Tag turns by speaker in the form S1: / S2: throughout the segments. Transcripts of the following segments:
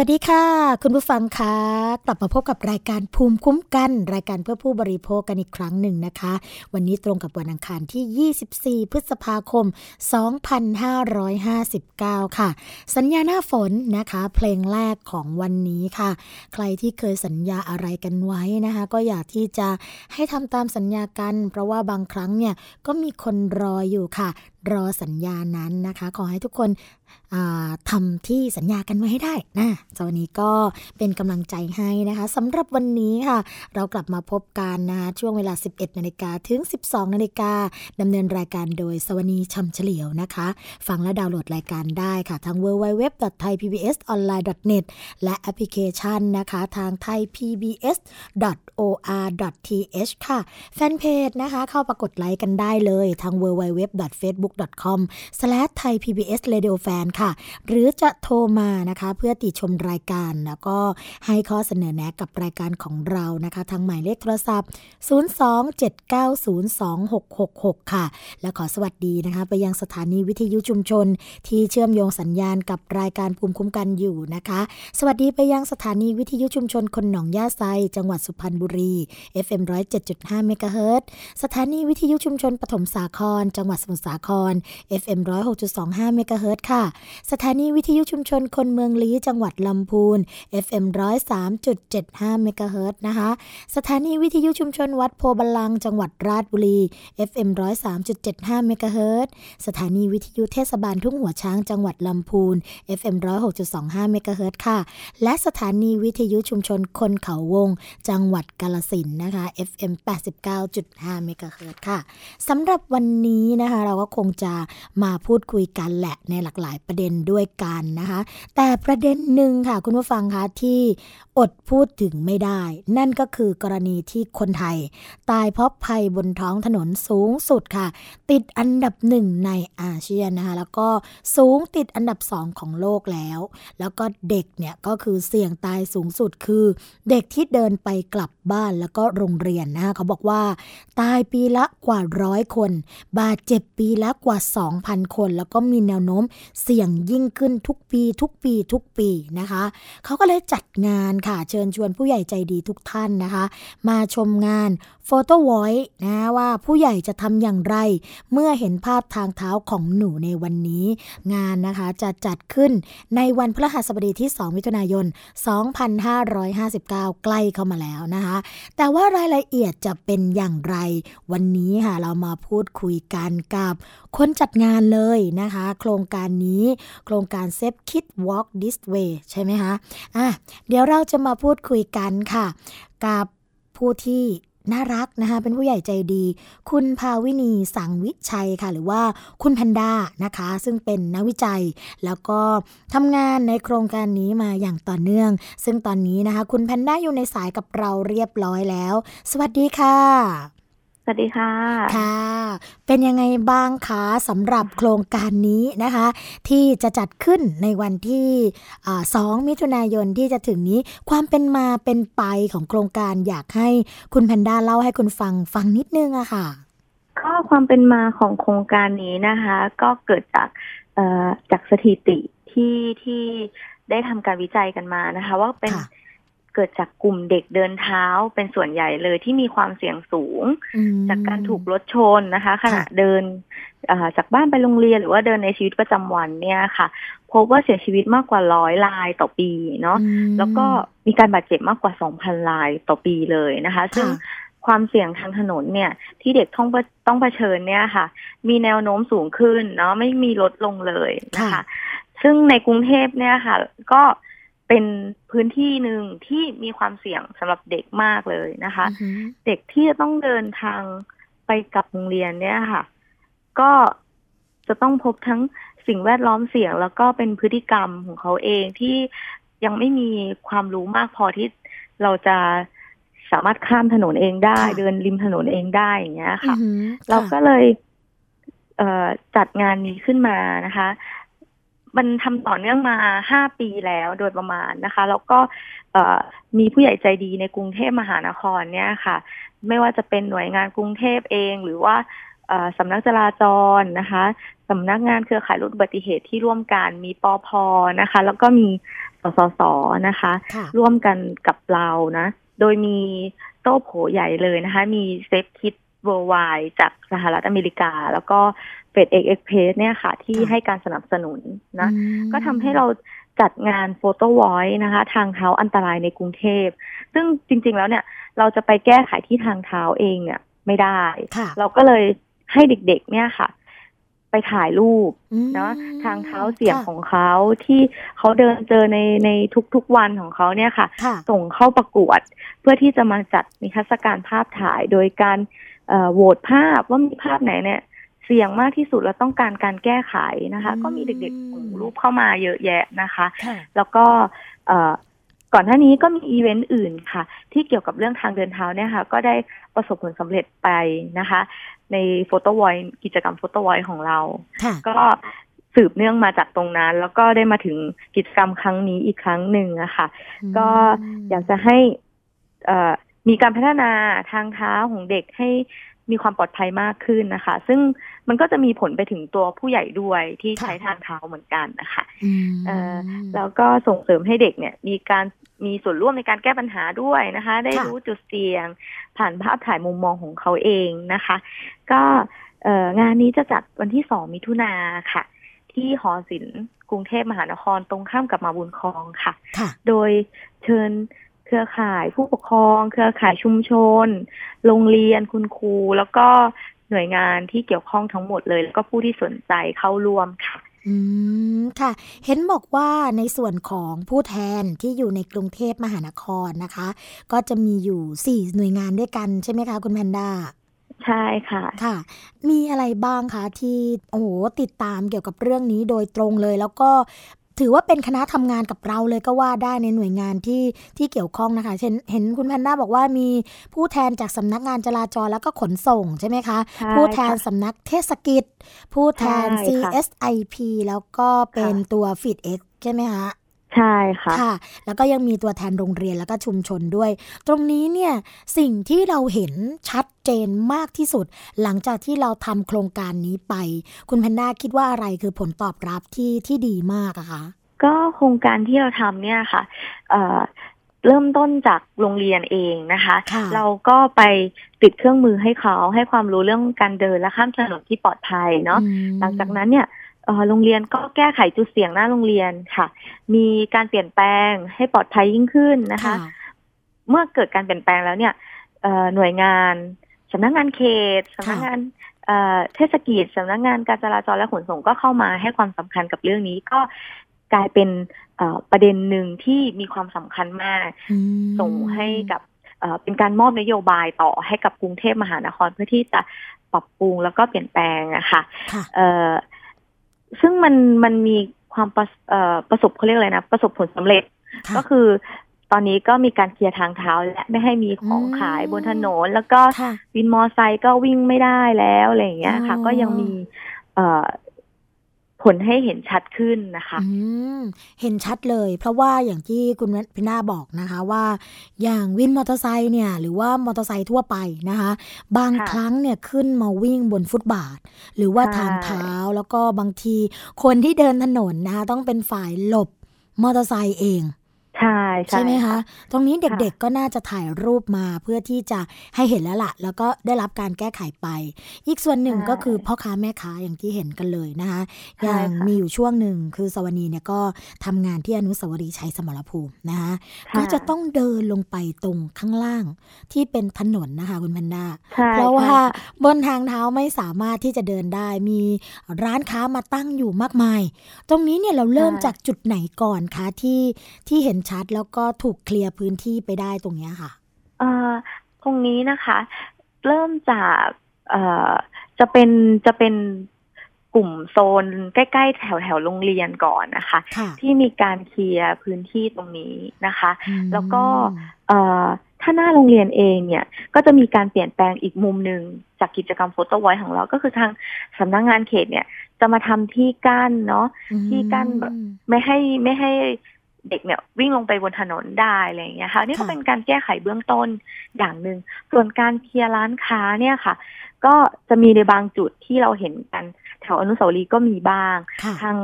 S1: สวัสดีค่ะ คุ
S2: ณผู้ฟังคะกลับมาพบกับรายการภูมิคุ้มกัน รายการเพื่อผู้บริโภคกันอีกครั้งหนึ่งนะคะ วันนี้ตรงกับวันอังคารที่ 24 พฤษภาคม 2559 ค่ะ สัญญาหน้าฝนนะคะ เพลงแรกของวันนี้ค่ะ ใครที่เคยสัญญาอะไรกันไว้นะคะ ก็อยากที่จะให้ทำตามสัญญากัน เพราะว่าบางครั้งเนี่ยก็มีคนรออยู่ค่ะรอสัญญานั้นนะคะ ขอให้ทุกคนทำที่สัญญากันไว้ให้ได้นะจวันนี้ก็เป็นกำลังใจให้นะคะสำหรับวันนี้ค่ะ เรากลับมาพบกันนะคะช่วงเวลา 11 นาฬิกาถึง 12 นาฬิกาดำเนินรายการโดยสวนีชำเฉลียวนะคะ ฟังและดาวน์โหลดรายการได้ค่ะ ทาง www.thaipbsonline.net และแอปพลิเคชันนะคะ ทาง thaipbs.or.th ค่ะ แฟนเพจนะคะ เข้าปรากฏไลค์กันได้เลยทาง facebook.com t h a i pbs radio fan ค่ะ หรือจะโทรมานะคะเพื่อติชมรายการ แล้วก็ให้ข้อเสนอแนะกับรายการของเรานะคะ ทางหมายเลขโทรศัพท์ 027902666 ค่ะ และขอสวัสดีนะคะ ไปยังสถานีวิทยุชุมชน ที่เชื่อมโยงสัญญาณกับรายการภูมิคุ้มกันอยู่นะคะ สวัสดีไปยังสถานีวิทยุชุมชนคนหนองย่าไซจังหวัดสุพรรณบุรี FM 107.5เมกะเฮิรตสถานีวิทยุชุมชนปฐมสาคร จังหวัดสมุทรสาครร FM 106.25เมกะเฮิรตค่ะ สถานีวิทยุชุมชนคนเมืองลี้จังหวัดลำพูน FM 103.75เมกะเฮิรตนะคะ สถานีวิทยุชุมชนวัดโพบาลัง จังหวัดราชบุรี FM 103.75เมกะเฮิรตสถานีวิทยุเทศบาลทุ่งหัวช้างจังหวัดลำพูน FM 106.25เมกะเฮิรตค่ะ และสถานีวิทยุชุมชนคนเขาวง จังหวัดกาลสินนะคะ FM 89.5เมกะเฮิรตค่ะสำหรับวันนี้นะคะ เราก็คงจะมาพูดคุยกันแหละในหลากหลายประเด็นด้วยกันนะคะ แต่ประเด็นหนึ่งค่ะคุณผู้ฟังคะที่ อดพูดถึงไม่ได้ นั่นก็คือกรณีที่คนไทย ตายเพราะภัยบนท้องถนนสูงสุดค่ะ ติดอันดับหนึ่งในอาเซียนนะคะ แล้วก็สูงติดอันดับสองของโลกแล้ว แล้วก็เด็กเนี่ยก็คือเสี่ยงตายสูงสุดคือ เด็กที่เดินไปกลับบ้านแล้วก็โรงเรียนนะคะเขาบอกว่า ตายปีละกว่าร้อยคน บาดเจ็บปีละกว่า 2,000 คน แล้วก็มีแนวโน้มเสี่ยงยิ่งขึ้นทุกปี ทุกปี ทุกปีนะคะเขาก็เลยจัดงานค่ะเชิญชวนผู้ใหญ่ใจดีทุกท่านนะคะ มาชมงานโฟโต้วอยซ์นะว่าผู้ใหญ่จะทำอย่างไร เมื่อเห็นภาพทางเท้าของหนูในวันนี้ งานนะคะจะจัดขึ้นในวันพฤหัสบดีที่ 2 มิถุนายน 2559 ใกล้เข้ามาแล้วนะคะ แต่ว่ารายละเอียดจะเป็นอย่างไร วันนี้ค่ะเรามาพูดคุยกันกับคนจัดงานเลยนะคะ โครงการนี้โครงการ s a f e Kid Walk This Way ใช่ไหมคะอะเดี๋ยวเราจะมาพูดคุยกันค่ะ กับผู้ที่น่ารักนะคะเป็นผู้ใหญ่ใจดี คุณภาวินีสังวิชัยค่ะหรือว่าคุณแพนด้านะคะ ซึ่งเป็นนักวิจัย แล้วก็ทำงานในโครงการนี้มาอย่างต่อเนื่อง ซึ่งตอนนี้นะคะ คุณแพนด้าอยู่ในสายกับเราเรียบร้อยแล้ว สวัสดีค่ะ
S3: วัสดีค่ะ
S2: ค่ะ เป็นยังไงบ้างคะสำหรับโครงการนี้นะคะ ที่จะจัดขึ้นในวันที่สองมิถุนายนที่จะถึงนี้ ความเป็นมาเป็นไปของโครงการอยากให้คุณแพนด้าเล่าให้คุณฟังฟังนิดนึงอะค่ะ
S3: ก็ความเป็นมาของโครงการนี้นะคะ ก็เกิดจากจากสถิติที่ที่ได้ทำการวิจัยกันมานะคะ ว่าเป็น
S2: ค่ะ
S3: เกิดจากกลุ่มเด็กเดินเท้าเป็นส่วนใหญ่เลยที่มีความเสี่ยงสูง
S2: อืม
S3: จากการถูกรถชนนะคะ ขณะ
S2: ค่ะ
S3: เดินอ่าจากบ้านไปโรงเรียนหรือว่าเดินในชีวิตประจำวันเนี่ยค่ะ พบว่าเสียชีวิตมากกว่าร้อยรายต่อปีเนาะ
S2: อืม
S3: แล้วก็มีการบาดเจ็บมากกว่า2,000รายต่อปีเลยนะคะ ซึ่ง
S2: ค่ะ
S3: ความเสี่ยงทางถนนเนี่ย ที่เด็กต้องต้องเผชิญเนี่ยค่ะ มีแนวโน้มสูงขึ้นเนาะไม่มีลดลงเลยนะคะ
S2: ค่ะ
S3: ซึ่งในกรุงเทพเนี่ยค่ะ ก็ เป็นพื้นที่หนึ่งที่มีความเสี่ยงสำหรับเด็กมากเลยนะคะ
S2: อือหือ
S3: เด็กที่จะต้องเดินทางไปกลับโรงเรียนเนี่ยค่ะ ก็จะต้องพบทั้งสิ่งแวดล้อมเสี่ยง แล้วก็เป็นพฤติกรรมของเขาเองที่ยังไม่มีความรู้มากพอที่เราจะสามารถข้ามถนนเองได้
S2: ค่ะ
S3: เดินริมถนนเองได้อย่างเงี้ยค่ะ
S2: อือหือ
S3: เราก็
S2: ค่ะ
S3: เลยเอ่อจัดงานนี้ขึ้นมานะคะ มันทำต่อเนื่องมาห้าปีแล้วโดยประมาณนะคะ แล้วก็เอ่อมีผู้ใหญ่ใจดีในกรุงเทพมหานครเนี่ยค่ะ ไม่ว่าจะเป็นหน่วยงานกรุงเทพเองหรือว่าเอ่อสำนักจราจรนะคะสำนักงานเครือข่ายลดอุบัติเหตุที่ร่วมกันมีปอพนะคะ แล้วก็มีสสสนะคะ
S2: ค่ะ
S3: ร่วมกันกับเรานะ โดยมีโต้โผใหญ่เลยนะคะ มี Safe Kids Worldwide จากสหรัฐอเมริกา แล้วก็ FedEx Express เนี่ยค่ะ ที่
S2: ค่ะ
S3: ให้การสนับสนุนนะ
S2: อืม
S3: ก็ทำให้เราจัดงาน Photovoice นะคะ ทางเท้าอันตรายในกรุงเทพ ซึ่งจริง ๆ แล้วเนี่ย เราจะไปแก้ไขที่ทางเท้าเองเนี่ย ไม่ได้
S2: ค่ะ
S3: เราก็เลยให้เด็กๆ เนี่ยค่ะ ไปถ่ายรูป
S2: อืม
S3: เนาะทางเท้าเสียง
S2: ค่ะ
S3: ของเขาที่เขาเดินเจอในในทุกๆวันของเขาเนี่ยค่ะ
S2: ค่ะ
S3: ส่งเข้าประกวด เพื่อที่จะมาจัดนิทรรศการภาพถ่ายโดยการเอ่อโหวตภาพว่ามีภาพไหนเนี่ย เสี่ยงมากที่สุดแล้วต้องการการแก้ไขนะคะ
S2: อืม
S3: ก็มีเด็กๆส่งรูปเข้ามาเยอะแยะนะคะ
S2: ค่ะ
S3: แล้วก็เอ่อก่อนหน้านี้ก็มีอีเวนต์อื่นค่ะ ที่เกี่ยวกับเรื่องทางเดินเท้าเนี่ยค่ะ ก็ได้ประสบผลสำเร็จไปนะคะ ในโฟโต้วอยกิจกรรมโฟโต้วอยของเรา
S2: ค่ะ
S3: ก็สืบเนื่องมาจากตรงนั้น แล้วก็ได้มาถึงกิจกรรมครั้งนี้อีกครั้งหนึ่งอะค่ะก็อยากจะให้เอ่อมีการพัฒนาทางเท้าของเด็กให้ มีความปลอดภัยมากขึ้นนะคะ ซึ่งมันก็จะมีผลไปถึงตัวผู้ใหญ่ด้วยที่
S2: ค่ะ
S3: ใช้ทางเท้าเหมือนกันนะคะ
S2: อืม
S3: เอ่อแล้วก็ส่งเสริมให้เด็กเนี่ย มีการมีส่วนร่วมในการแก้ปัญหาด้วยนะคะ ได้
S2: ค่ะ
S3: รู้จุดเสี่ยง ผ่านภาพถ่ายมุมมองของเขาเองนะคะ ก็เอ่องานนี้จะจัดวันที่สองมิถุนาค่ะ ที่หอศิลป์กรุงเทพมหานครตรงข้ามกับมาบุญคลองค่ะ
S2: ค่ะ
S3: โดยเชิญ เครือข่ายผู้ปกครอง เครือข่ายชุมชน โรงเรียนคุณครู แล้วก็หน่วยงานที่เกี่ยวข้องทั้งหมดเลย แล้วก็ผู้ที่สนใจเข้าร่วมค่ะ
S2: อืมค่ะ เห็นบอกว่าในส่วนของผู้แทนที่อยู่ในกรุงเทพมหานครนะคะ ก็จะมีอยู่สี่หน่วยงานด้วยกันใช่ไหมคะคุณแพนด้า
S3: ใช่ค่ะ
S2: ค่ะ มีอะไรบ้างคะที่โอ้โหติดตามเกี่ยวกับเรื่องนี้โดยตรงเลย แล้วก็ ถือว่าเป็นคณะทำงานกับเราเลยก็ว่าได้ในหน่วยงานที่ที่เกี่ยวข้องนะคะ เช่นเห็นคุณแพนด้าบอกว่ามีผู้แทนจากสำนักงานจราจรแล้วก็ขนส่งใช่ไหมคะ
S3: ใช่
S2: ผู้แทน
S3: ค่ะ
S2: สำนักเทศกิจ ผู้แทน
S3: ใช่ค่ะ
S2: CSIP แล้วก็เป็นตัว FeedX ใช่ไหมคะ
S3: ใช่ค่ะ
S2: ค่ะ แล้วก็ยังมีตัวแทนโรงเรียนแล้วก็ชุมชนด้วย ตรงนี้เนี่ยสิ่งที่เราเห็นชัดเจนมากที่สุด หลังจากที่เราทำโครงการนี้ไป คุณแพนด้าคิดว่าอะไรคือผลตอบรับที่ที่ดีมากอะคะ
S3: ก็โครงการที่เราทำเนี่ยค่ะเอ่อเริ่มต้นจากโรงเรียนเองนะคะ
S2: ค่ะ
S3: เราก็ไปติดเครื่องมือให้เขาให้ความรู้เรื่องการเดินและข้ามถนนที่ปลอดภัยเนาะ
S2: อืม
S3: หลังจากนั้นเนี่ยเอ่อ โรงเรียนก็แก้ไขจุดเสี่ยงหน้าโรงเรียนค่ะ มีการเปลี่ยนแปลงให้ปลอดภัยยิ่งขึ้นนะคะ เมื่อเกิดการเปลี่ยนแปลงแล้วเนี่ยเอ่อหน่วยงานสำนักงานเขตสำนักงานเอ่อเทศกิจสำนักงานการจราจรและขนส่งก็เข้ามาให้ความสำคัญกับเรื่องนี้ก็กลายเป็นเอ่อประเด็นหนึ่งที่มีความสำคัญมาก
S2: อืม
S3: ส่งให้กับเอ่อเป็นการมอบนโยบายต่อให้กับกรุงเทพมหานครเพื่อที่จะปรับปรุงแล้วก็เปลี่ยนแปลงอะค่ะ
S2: ค่ะ
S3: เอ่อ ซึ่งมันมันมีความประเอ่อประสบเขาเรียกอะไรนะ ประสบผลสำเร็จ
S2: ค่ะ
S3: ก็คือตอนนี้ก็มีการเคลียร์ทางเท้าและไม่ให้มีของ
S2: อืม
S3: ขายบนถนน แล้วก็
S2: ค่ะ
S3: วินมอไซค์ก็วิ่งไม่ได้แล้วอะไรอย่างเงี้ยค่ะ
S2: อ๋อ
S3: ก็ยังมีเอ่อ ผลให้เห็นชัดขึ้นนะคะ
S2: อืมเห็นชัดเลย เพราะว่าอย่างที่คุณพินาบอกนะคะว่า อย่างวินมอเตอร์ไซค์เนี่ย หรือว่ามอเตอร์ไซค์ทั่วไปนะคะ บาง
S3: ค
S2: รั้งเนี่ยขึ้นมาวิ่งบนฟุตบาท หรือว่าทางเท้าแล้วก็บางทีคนที่เดินถนนนะคะต้องเป็นฝ่ายหลบมอเตอร์ไซค์เอง
S3: ใช่
S2: ใช่ไหมคะ ตรงนี้
S3: ค่ะ
S2: เด็กๆก็น่าจะถ่ายรูปมาเพื่อที่จะให้เห็นแล้วล่ะ แล้วก็ได้รับการแก้ไขไป อีกส่วนหนึ่งก็คือพ่อค้าแม่ค้าอย่างที่เห็นกันเลยนะคะ
S3: ใช่
S2: อย่าง
S3: ค่ะ
S2: มีอยู่ช่วงหนึ่งคือสวนีเนี่ยก็ทำงานที่อนุสาวรีย์ชัยสมรภูมินะคะ
S3: ค่ะ
S2: ก็จะต้องเดินลงไปตรงข้างล่างที่เป็นถนนนะคะคุณแพนด้า
S3: ใช่
S2: เพราะว่า
S3: ใช่ค่ะ
S2: บนทางเท้าไม่สามารถที่จะเดินได้มีร้านค้ามาตั้งอยู่มากมาย ตรงนี้เนี่ยเราเริ่ม
S3: ใช่
S2: จากจุดไหนก่อนคะที่ที่เห็นชัด แล้วก็ถูกเคลียร์พื้นที่ไปได้ตรงเนี้ยค่ะ
S3: เอ่อตรงนี้นะคะ เริ่มจากเอ่อจะเป็นจะเป็นกลุ่มโซนใกล้ๆแถวแถวๆโรงเรียนก่อนนะคะ
S2: ค่ะ
S3: ที่มีการเคลียร์พื้นที่ตรงนี้นะคะ
S2: อืม
S3: แล้วก็เอ่อถ้าหน้าโรงเรียนเองเนี่ย ก็จะมีการเปลี่ยนแปลงอีกมุมหนึ่งจากกิจกรรมโฟโต้ไวท์ของเรา ก็คือทางสำนักงงานเขตเนี่ย จะมาทำที่กั้นเนาะที่กั้นแบบไม่ให้ไม่ให้ เด็กเนี่ยวิ่งลงไปบนถนนได้อะไรอย่างเงี้ยค่ะนี่ก็
S2: ค่ะ
S3: เป็นการแก้ไขเบื้องต้นอย่างหนึ่งส่วนการเคลียร์ร้านค้าเนี่ยค่ะ ก็จะมีในบางจุดที่เราเห็นกันแถวอนุสาวรีย์ก็มีบ้าง
S2: ค่ะ
S3: ทาง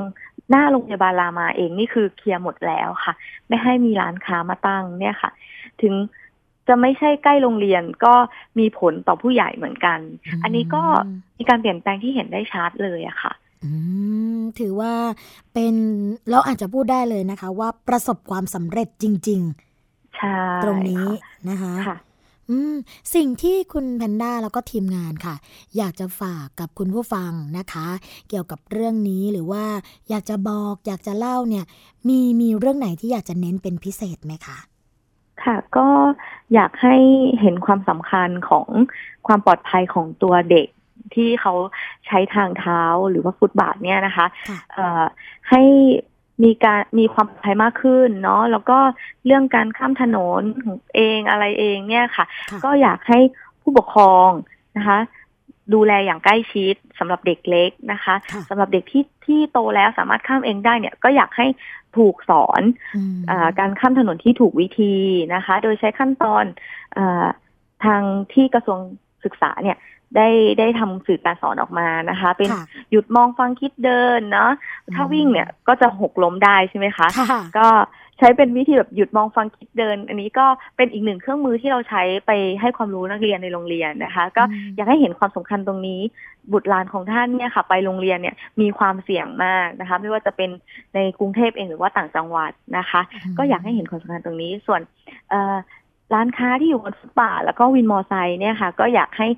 S3: หน้าโรงพยาบาลรามาเองนี่คือเคลียร์หมดแล้วค่ะ ไม่ให้มีร้านค้ามาตั้งเนี่ยค่ะ ถึงจะไม่ใช่ใกล้โรงเรียนก็มีผลต่อผู้ใหญ่เหมือนกัน อันนี้ก็มีการเปลี่ยนแปลงที่เห็นได้ชัดเลยอะค่ะ
S2: อืม ถือว่าเป็นเราอาจจะพูดได้เลยนะคะ ว่าประสบความสำเร็จจริง
S3: ใช่
S2: ๆตรงนี้นะคะ
S3: ค่ะ
S2: อืมสิ่งที่คุณแพนด้าแล้วก็ทีมงานค่ะ อยากจะฝากกับคุณผู้ฟังนะคะ เกี่ยวกับเรื่องนี้หรือว่า อยากจะบอกอยากจะเล่าเนี่ย มีมีเรื่องไหนที่อยากจะเน้นเป็นพิเศษไหมคะ
S3: ค่ะ ก็อยากให้เห็นความสำคัญของความปลอดภัยของตัวเด็ก ที่เขาใช้ทางเท้าหรือว่าฟุตบาทเนี่ยนะคะ
S2: ค่ะ
S3: เอ่อให้มีการมีความปลอดภัยมากขึ้นเนาะแล้วก็เรื่องการข้ามถนนของเองอะไรเองเนี่ยค่ะ
S2: ค่ะ
S3: ก็อยากให้ผู้ปกครองนะคะ ดูแลอย่างใกล้ชิดสำหรับเด็กเล็กนะคะ
S2: ค่ะ
S3: สำหรับเด็กที่ที่โตแล้วสามารถข้ามเองได้เนี่ย ก็อยากให้ถูกสอน
S2: อืม
S3: อาการข้ามถนนที่ถูกวิธีนะคะ โดยใช้ขั้นตอนอาทางที่กระทรวงศึกษาเนี่ย ได้ได้ทำสื่อการสอนออกมานะคะ เป็น
S2: ค่ะ
S3: หยุดมองฟังคิดเดินเนาะถ้า
S2: อืม
S3: วิ่งเนี่ยก็จะหกล้มได้ใช่ไหมคะ
S2: ค่ะ
S3: ก็ใช้เป็นวิธีแบบหยุดมองฟังคิดเดิน อันนี้ก็เป็นอีกหนึ่งเครื่องมือที่เราใช้ไปให้ความรู้นักเรียนในโรงเรียนนะคะ ก็
S2: อืม
S3: อยากให้เห็นความสำคัญตรงนี้ บุตรหลานของท่านเนี่ยค่ะ ไปโรงเรียนเนี่ยมีความเสี่ยงมากนะคะ ไม่ว่าจะเป็นในกรุงเทพเองหรือว่าต่างจังหวัดนะคะ ก็อยากให้เห็นความสำคัญตรงนี้ส่วนเอ่อ ร้านค้าที่อยู่บนฟุตบาทแล้วก็วินมอไซค์เนี่ยค่ะ ก็อยากให้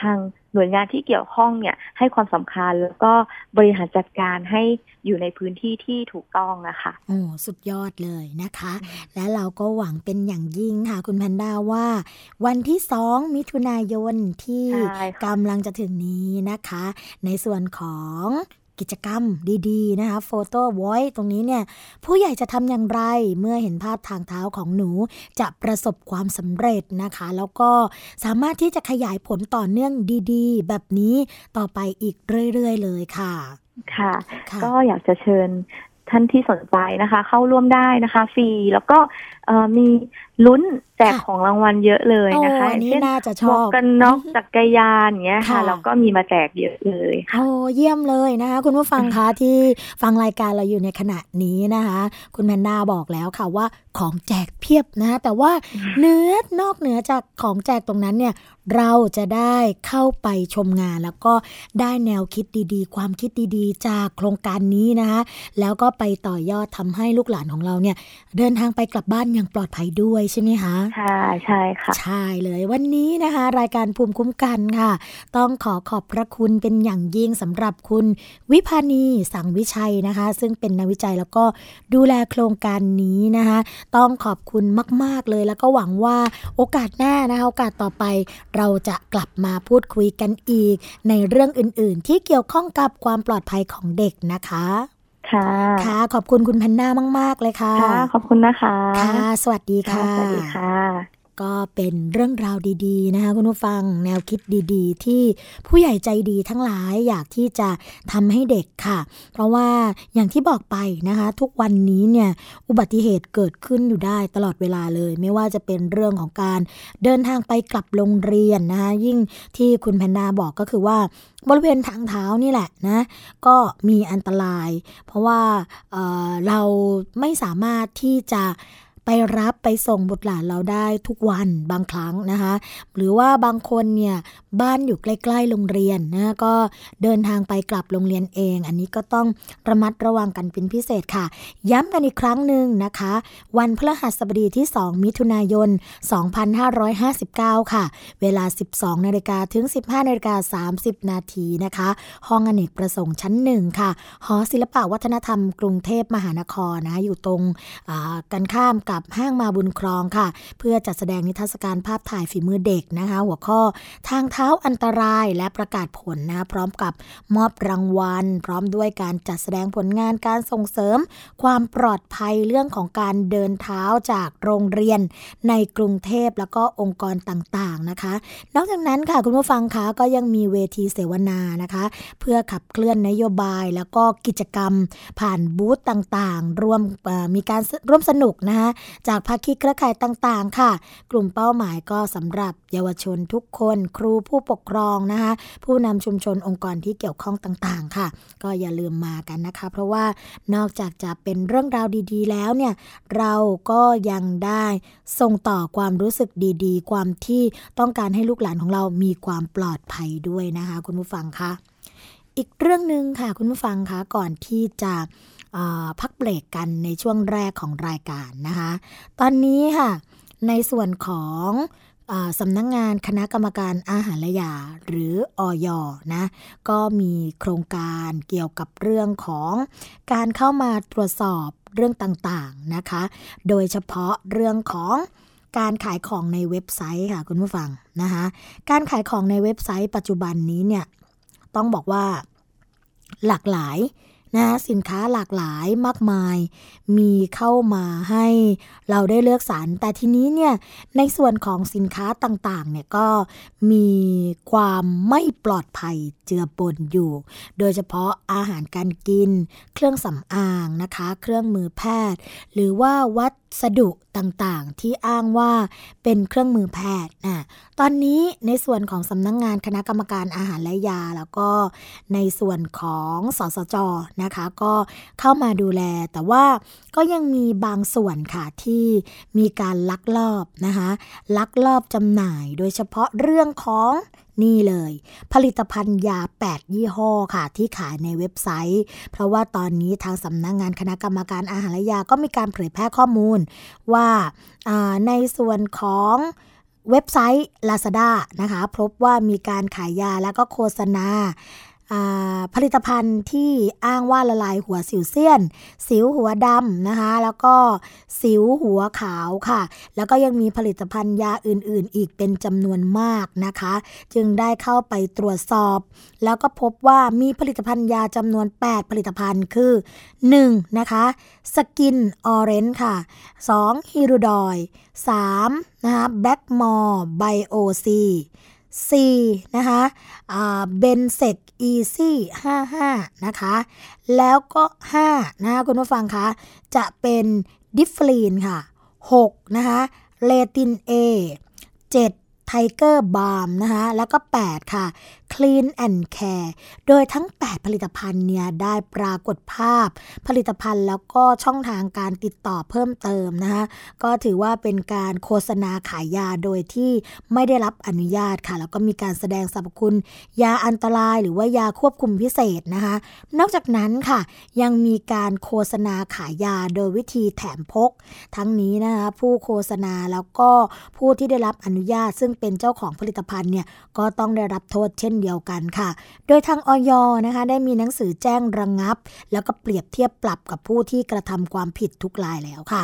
S3: ทางหน่วยงานที่เกี่ยวข้องเนี่ย ให้ความสำคัญแล้วก็บริหารจัดการให้อยู่ในพื้นที่ที่ถูกต้องนะคะ
S2: โอ้สุดยอดเลยนะคะ และเราก็หวังเป็นอย่างยิ่งค่ะ คุณแพนด้าว่า วันที่2มิถุนายนที่
S3: ใช่ค่ะ
S2: กำลังจะถึงนี้นะคะ ในส่วนของ กิจกรรมดีๆนะคะโฟโต้วอยตรงนี้เนี่ยผู้ใหญ่จะทำอย่างไรเมื่อเห็นภาพทางเท้าของหนูจะประสบความสำเร็จนะคะ แล้วก็สามารถที่จะขยายผลต่อเนื่องดีๆ แบบนี้ต่อไปอีกเรื่อยๆ เลยค่ะ
S3: ค่ะ
S2: ค่ะ
S3: ก็อยากจะเชิญท่านที่สนใจนะคะ เข้าร่วมได้นะคะ ฟรีแล้วก็เอ่อ มีลุ้นแจก
S2: ค่ะ
S3: ของรางวัลเยอะเลยนะคะ
S2: โอ้อันนี้
S3: เช่น
S2: น่าจะช
S3: หม
S2: อ
S3: วก
S2: บ
S3: กันน็อกจักรยานอย่างเงี้ยค่ะ
S2: ค่ะ
S3: แล้วก็มีมาแจกเยอะเลย
S2: โอ้เยี่ยมเลยนะคะคุณผู้ฟังคะที่ฟังรายการเราอยู่ในขณะนี้นะคะ คุณแพนด้าบอกแล้วค่ะว่าของแจกเพียบนะ แต่ว่าเนื้อนอกเหนือจากของแจกตรงนั้นเนี่ยเราจะได้เข้าไปชมงาน แล้วก็ได้แนวคิดดีๆ ความคิดดีๆ จากโครงการนี้นะคะแล้วก็ไปต่อยอดทำให้ลูกหลานของเราเนี่ยเดินทางไปกลับบ้านอย่างปลอดภัยด้วยใช่ไหมคะ
S3: ใช่ใช่ค่ะ
S2: ใช่เลยวันนี้นะคะ รายการภูมิคุ้มกันค่ะ ต้องขอขอบพระคุณเป็นอย่างยิ่งสำหรับคุณ วิพานีสังวิชัยนะคะ ซึ่งเป็นนักวิจัยแล้วก็ดูแลโครงการนี้นะคะ ต้องขอบคุณมาก ๆเลย แล้วก็หวังว่าโอกาสหน้านะคะโอกาสต่อไป เราจะกลับมาพูดคุยกันอีก ในเรื่องอื่น ๆ ที่เกี่ยวข้องกับความปลอดภัยของเด็กนะคะ
S3: ค่ะ
S2: ค่ะขอบคุณคุณแพนด้ามาก ๆ เลยค่ะ
S3: ค่ะ ขอบคุณนะคะ
S2: ค่ะ สวัสดีค่ะ
S3: สวัสดีค่ะ
S2: ก็เป็นเรื่องราวดีๆนะคะคุณผู้ฟังแนวคิดดีๆ ที่ผู้ใหญ่ใจดีทั้งหลายอยากที่จะทำให้เด็กค่ะ เพราะว่าอย่างที่บอกไปนะคะ ทุกวันนี้เนี่ยอุบัติเหตุเกิดขึ้นอยู่ได้ตลอดเวลาเลย ไม่ว่าจะเป็นเรื่องของการเดินทางไปกลับโรงเรียนนะคะยิ่งที่คุณแพนดาบอกก็คือว่าบริเวณทางเท้านี่แหละนะก็มีอันตราย เพราะว่าเเราไม่สามารถที่จะ ไปรับไปส่งบุตรหลานเราได้ทุกวันบางครั้งนะคะ หรือว่าบางคนเนี่ยบ้านอยู่ใกล้ๆโรงเรียนนะก็เดินทางไปกลับโรงเรียนเอง อันนี้ก็ต้องระมัดระวังกันเป็นพิเศษค่ะ ย้ำกันอีกครั้งหนึ่งนะคะ วันพฤหัสบดีที่ 2 มิถุนายน 2559 ค่ะ เวลา 12นาฬิกาถึง 15นาฬิกา30 นาทีนะคะ ห้องอเนกประสงค์ชั้นหนึ่งค่ะ หอศิลปะวัฒนธรรมกรุงเทพมหานครนะอยู่ตรงกันข้ามกับห้างมาบุญครองค่ะ เพื่อจัดแสดงนิทรรศการภาพถ่ายฝีมือเด็กนะคะ หัวข้อทางเท้าอันตรายและประกาศผลนะพร้อมกับมอบรางวัล พร้อมด้วยการจัดแสดงผลงานการส่งเสริม ความปลอดภัยเรื่องของการเดินเท้าจากโรงเรียนในกรุงเทพแล้วก็องค์กรต่างๆนะคะ นอกจากนั้นค่ะคุณผู้ฟังคะก็ยังมีเวทีเสวนานะคะ เพื่อขับเคลื่อนนโยบายแล้วก็กิจกรรมผ่านบูธต่างๆรวมมีการร่วมสนุกนะคะจากภาคีเครือข่ายต่างๆ ค่ะ กลุ่มเป้าหมายก็สำหรับเยาวชนทุกคน ครูผู้ปกครองนะคะผู้นำชุมชนองค์กรที่เกี่ยวข้องต่างๆ ค่ะ ก็อย่าลืมมากันนะคะ เพราะว่านอกจากจะเป็นเรื่องราวดีๆ แล้วเนี่ยเราก็ยังได้ส่งต่อความรู้สึกดีๆ ความที่ต้องการให้ลูกหลานของเรามีความปลอดภัยด้วยนะคะ คุณผู้ฟังคะอีกเรื่องหนึ่งค่ะ คุณผู้ฟังคะก่อนที่จะ พักเบรกกันในช่วงแรกของรายการนะคะ ตอนนี้ค่ะ ในส่วนของสำนักงงานคณะกรรมการอาหารและยาหรืออยนะก็มีโครงการเกี่ยวกับเรื่องของการเข้ามาตรวจสอบเรื่องต่างๆนะคะ โดยเฉพาะเรื่องของการขายของในเว็บไซต์ค่ะคุณผู้ฟังนะคะการขายของในเว็บไซต์ปัจจุบันนี้เนี่ยต้องบอกว่าหลากหลาย นะสินค้าหลากหลายมากมาย มีเข้ามาให้เราได้เลือกสรรแต่ทีนี้เนี่ยในส่วนของสินค้าต่างๆเนี่ยก็มีความไม่ปลอดภัยเจือปนอยู่ โดยเฉพาะอาหารการกิน เครื่องสำอางนะคะ เครื่องมือแพทย์ หรือว่าวั สดุต่างๆ ที่อ้างว่าเป็นเครื่องมือแพทย์นะตอนนี้ในส่วนของสำนักงงานคณะกรรมการอาหารและยา แล้วก็ในส่วนของสสจนะคะ ก็เข้ามาดูแล แต่ว่าก็ยังมีบางส่วนค่ะที่มีการลักลอบนะคะ ลักลอบจำหน่าย โดยเฉพาะเรื่องของ นี่เลย ผลิตภัณฑ์ยา 8 ยี่ห้อค่ะ ที่ขายในเว็บไซต์ เพราะว่าตอนนี้ทางสำนักงงานคณะกรรมการอาหารและยาก็มีการเผยแพร่ข้อมูล ว่าในส่วนของเว็บไซต์ Lazada นะคะ พบว่ามีการขายยาแล้วก็โฆษณา ผลิตภัณฑ์ที่อ้างว่าละลายหัวสิวเซียน สิวหัวดำนะคะ แล้วก็สิวหัวขาวค่ะ แล้วก็ยังมีผลิตภัณฑ์ยาอื่นๆ อีกเป็นจำนวนมากนะคะ จึงได้เข้าไปตรวจสอบ แล้วก็พบว่ามีผลิตภัณฑ์ยาจำนวน 8 ผลิตภัณฑ์คือ 1. นะคะ Skinoren ค่ะ 2. Hirudoid 3 นะคะแบ็กมอร์ไบโอซี 4นะคะ Benzac AC 5 5 นะคะ แล้วก็ 5 นะคะคุณผู้ฟังคะ จะเป็น Differin ค่ะ 6 นะคะ Retin-A 7 Tiger Balm นะคะ แล้วก็ 8 ค่ะ Clean and Care โดยทั้ง 8 ผลิตภัณฑ์เนี่ยได้ปรากฏภาพ ผลิตภัณฑ์แล้วก็ช่องทางการติดต่อเพิ่มเติมนะคะก็ถือว่าเป็นการโฆษณาขายยาโดยที่ไม่ได้รับอนุญาตค่ะ แล้วก็มีการแสดงสรรพคุณ ยาอันตรายหรือว่ายาควบคุมพิเศษนะคะ นอกจากนั้นค่ะ ยังมีการโฆษณาขายยาโดยวิธีแถมพก ทั้งนี้นะคะผู้โฆษณาแล้วก็ผู้ที่ได้รับอนุญาต ซึ่งเป็นเจ้าของผลิตภัณฑ์เนี่ยก็ต้องได้รับโทษเช่นเดียวกันค่ะ โดยทางออยนะคะได้มีหนังสือแจ้งระงงับ แล้วก็เปรียบเทียบปรับกับผู้ที่กระทำความผิดทุกรายแล้วค่ะ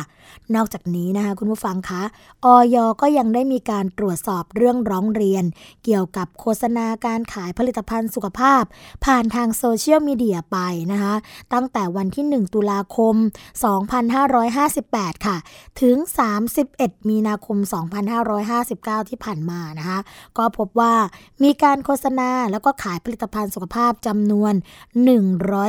S2: นอกจากนี้นะคะคุณผู้ฟังคะออยก็ยังได้มีการตรวจสอบเรื่องร้องเรียน เกี่ยวกับโฆษณาการขายผลิตภัณฑ์สุขภาพ ผ่านทางโซเชียลมีเดียไปนะคะ ตั้งแต่วันที่ 1 ตุลาคม 2558 ค่ะ ถึง 31 มีนาคม 2559 ที่ผ่านมานะคะ ก็พบว่ามีการโฆษณาแล้วก็ขายผลิตภัณฑ์สุขภาพจำนวน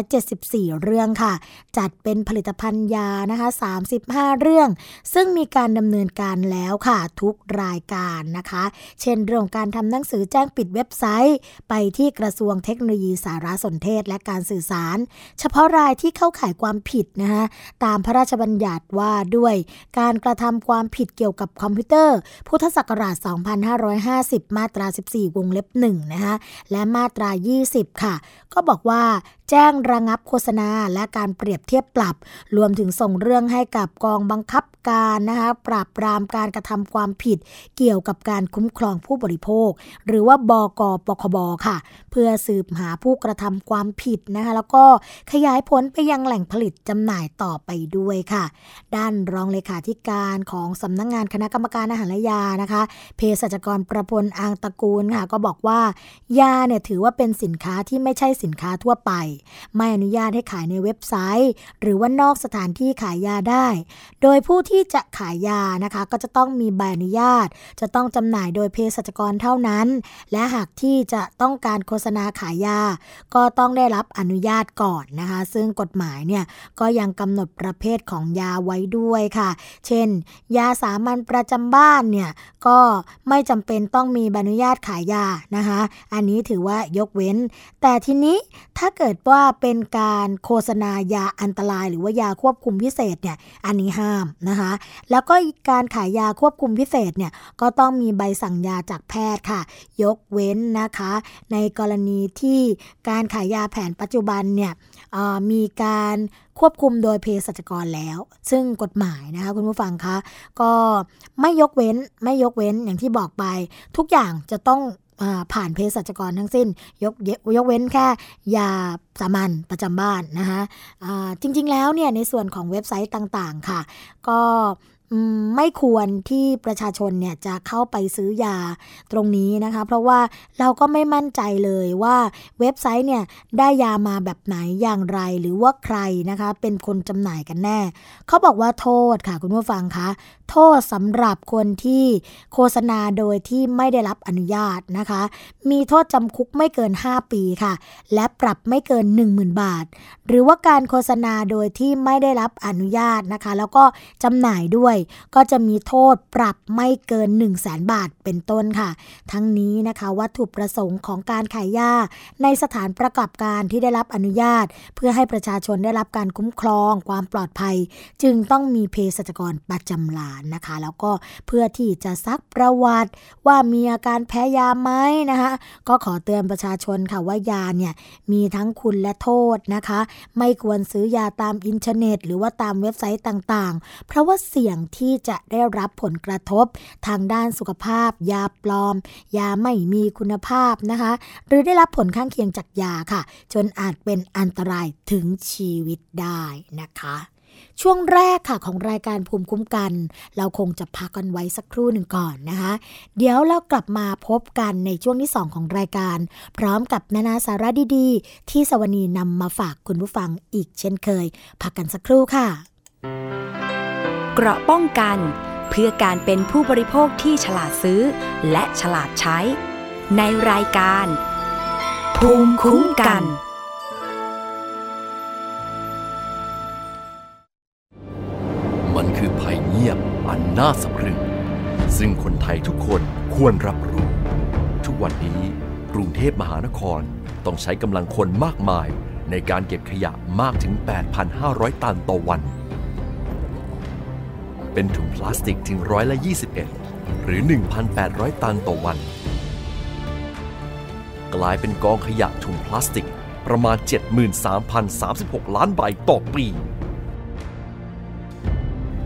S2: 174 เรื่องค่ะ จัดเป็นผลิตภัณฑ์ยานะคะ 35 เรื่อง ซึ่งมีการดำเนินการแล้วค่ะทุกรายการนะคะ เช่นเรื่องการทำหนังสือแจ้งปิดเว็บไซต์ ไปที่กระทรวงเทคโนโลยีสารสนเทศและการสื่อสาร เฉพาะรายที่เข้าข่ายความผิดนะคะตามพระราชบัญญัติว่าด้วยการกระทำความผิดเกี่ยวกับคอมพิวเตอร์ พุทธศักราช 2550 มาตรา 14 วงเล็บ1นะคะและมาตรา 20 ค่ะ ก็บอกว่าแจ้งระงับโฆษณาและการเปรียบเทียบปรับ รวมถึงส่งเรื่องให้กับกองบังคับการนะคะปราบปรามการกระทำความผิด เกี่ยวกับการคุ้มครองผู้บริโภค หรือว่าบกปคบค่ะ เพื่อสืบหาผู้กระทำความผิดนะคะแล้วก็ขยายผลไปยังแหล่งผลิตจำหน่ายต่อไปด้วยค่ะ ด้านรองเลขาธิการของสำนักงงานคณะกรรมการอาหารและยานะคะเภสัชกรประพลอางตระกูลค่ะก็บอกว่ายาเนี่ยถือว่าเป็นสินค้าที่ไม่ใช่สินค้าทั่วไปไม่อนุญาตให้ขายในเว็บไซต์ หรือว่านอกสถานที่ขายยาได้ โดยผู้ที่จะขายยานะคะ ก็จะต้องมีใบอนุญาต จะต้องจำหน่ายโดยเภสัชกรเท่านั้น และหากที่จะต้องการโฆษณาขายยา ก็ต้องได้รับอนุญาตก่อนนะคะ ซึ่งกฎหมายเนี่ยก็ยังกำหนดประเภทของยาไว้ด้วยค่ะ เช่น ยาสามัญประจำบ้านเนี่ยก็ไม่จำเป็นต้องมีใบอนุญาตขายยานะคะ อันนี้ถือว่ายกเว้น แต่ทีนี้ถ้าเกิดว่าเป็นการโฆษณายาอันตราย หรือว่ายาควบคุมพิเศษเนี่ยอันนี้ห้ามนะคะแล้วก็การขายยาควบคุมพิเศษเนี่ยก็ต้องมีใบสั่งยาจากแพทย์ค่ะ ยกเว้นนะคะ ในกรณีที่การขายยาแผนปัจจุบันเนี่ยมีการควบคุมโดยเภสัชกรแล้ว ซึ่งกฎหมายนะคะคุณผู้ฟังคะก็ไม่ยกเว้นไม่ยกเว้นอย่างที่บอกไป ทุกอย่างจะต้อง ผ่านเภสัชกรทั้งสิ้น ยกเยยกเว้นแค่ยาสามัญประจำบ้านนะคะอ่าจริง ๆ แล้วเนี่ยในส่วนของเว็บไซต์ต่างๆ ค่ะ ก็ไม่ควรที่ประชาชนเนี่ยจะเข้าไปซื้อยาตรงนี้นะคะ เพราะว่าเราก็ไม่มั่นใจเลยว่าเว็บไซต์เนี่ยได้ยามาแบบไหนอย่างไรหรือว่าใครนะคะ เป็นคนจำหน่ายกันแน่ เขาบอกว่าโทษค่ะคุณผู้ฟังคะโทษสำหรับคนที่โฆษณาโดยที่ไม่ได้รับอนุญาตนะคะ มีโทษจำคุกไม่เกิน 5 ปีค่ะ และปรับไม่เกิน 10,000 บาท หรือว่าการโฆษณาโดยที่ไม่ได้รับอนุญาตนะคะ แล้วก็จำหน่ายด้วย ก็จะมีโทษปรับไม่เกิน 1 0 0 0 0แบาทเป็นต้นค่ะ ทั้งนี้นะคะวัตถุประสงค์ของการขายยาในสถานประกอบการที่ได้รับอนุญาต เพื่อให้ประชาชนได้รับการคุ้มครอง ความปลอดภัย จึงต้องมีเภสัชกรประจำร้านนะคะ แล้วก็เพื่อที่จะซักประวัติว่ามีอาการแพ้ยาไหมนะคะ ก็ขอเตือนประชาชนค่ะว่ายาเนี่ยมีทั้งคุณและโทษนะคะ ไม่ควรซื้อยาตามอินเทอร์เน็ต หรือว่าตามเว็บไซต์ต่างๆ เพราะว่าเสี่ยงที่จะได้รับผลกระทบทางด้านสุขภาพ ยาปลอม ยาไม่มีคุณภาพนะคะ หรือได้รับผลข้างเคียงจากยาค่ะ จนอาจเป็นอันตรายถึงชีวิตได้นะคะ ช่วงแรกค่ะของรายการภูมิคุ้มกัน เราคงจะพักกันไว้สักครู่หนึ่งก่อนนะคะ เดี๋ยวเรากลับมาพบกันในช่วงที่ 2 ของรายการ พร้อมกับนานาสาระดีๆ ที่สวนีนำมาฝากคุณผู้ฟังอีกเช่นเคย พักกันสักครู่ค่ะ
S4: เกราะป้องกันเพื่อการเป็นผู้บริโภคที่ฉลาดซื้อ และฉลาดใช้ ในรายการ ภูมิคุ้มกัน
S5: มันคือภัยเงียบอันน่าสะพรึง ซึ่งคนไทยทุกคนควรรับรู้ ทุกวันนี้กรุงเทพมหานครต้องใช้กำลังคนมากมายในการเก็บขยะมากถึง 8,500 ตันต่อวัน เป็นถุงพลาสติกถึงร้อยละ21 หรือ 1,800 ตันต่อวัน กลายเป็นกองขยะถุงพลาสติกประมาณ 73,036 ล้านใบต่อปี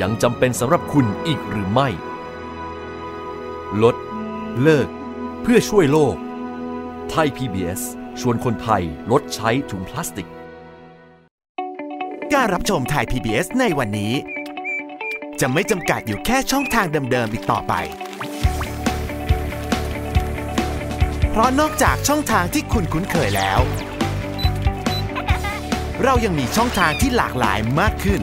S5: ยังจำเป็นสำหรับคุณอีกหรือไม่ ลด เลิก เพื่อช่วยโลก ไทย PBS ชวนคนไทยลดใช้ถุงพลาสติก
S6: การรับชมไทย PBS ในวันนี้ จะไม่จำกัดอยู่แค่ช่องทางเดิมๆอีกต่อไป เพราะนอกจากช่องทางที่คุณคุ้นเคยแล้ว เรายังมีช่องทางที่หลากหลายมากขึ้น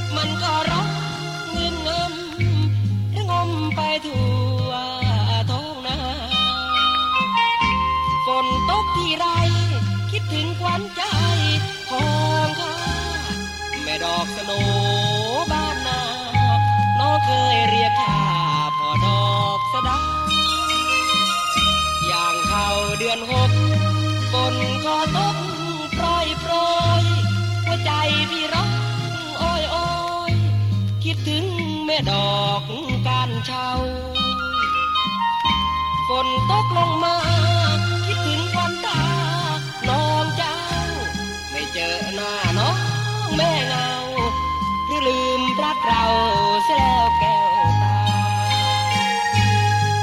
S7: บมันก็ร้องเงินเงิมระงมไปทั่วท้องนาฝนตกที่ไร คิดถึงควันใจของข้าแม่ดอกสโนบ้านนาน้องเคยเรียกข้าพ่อดอกสดาอย่างเข้าเดือนหกฝนก็ตกโปรยโปรยหัวใจพี่ร้อง คิดถึงแม่ดอกการเช่าฝนตกลงมา คิดถึงวันตาน้องเจ้า ไม่เจอหน้าน้องแม่เงาหรือลืมรักเราเสียแล้วแก้วตา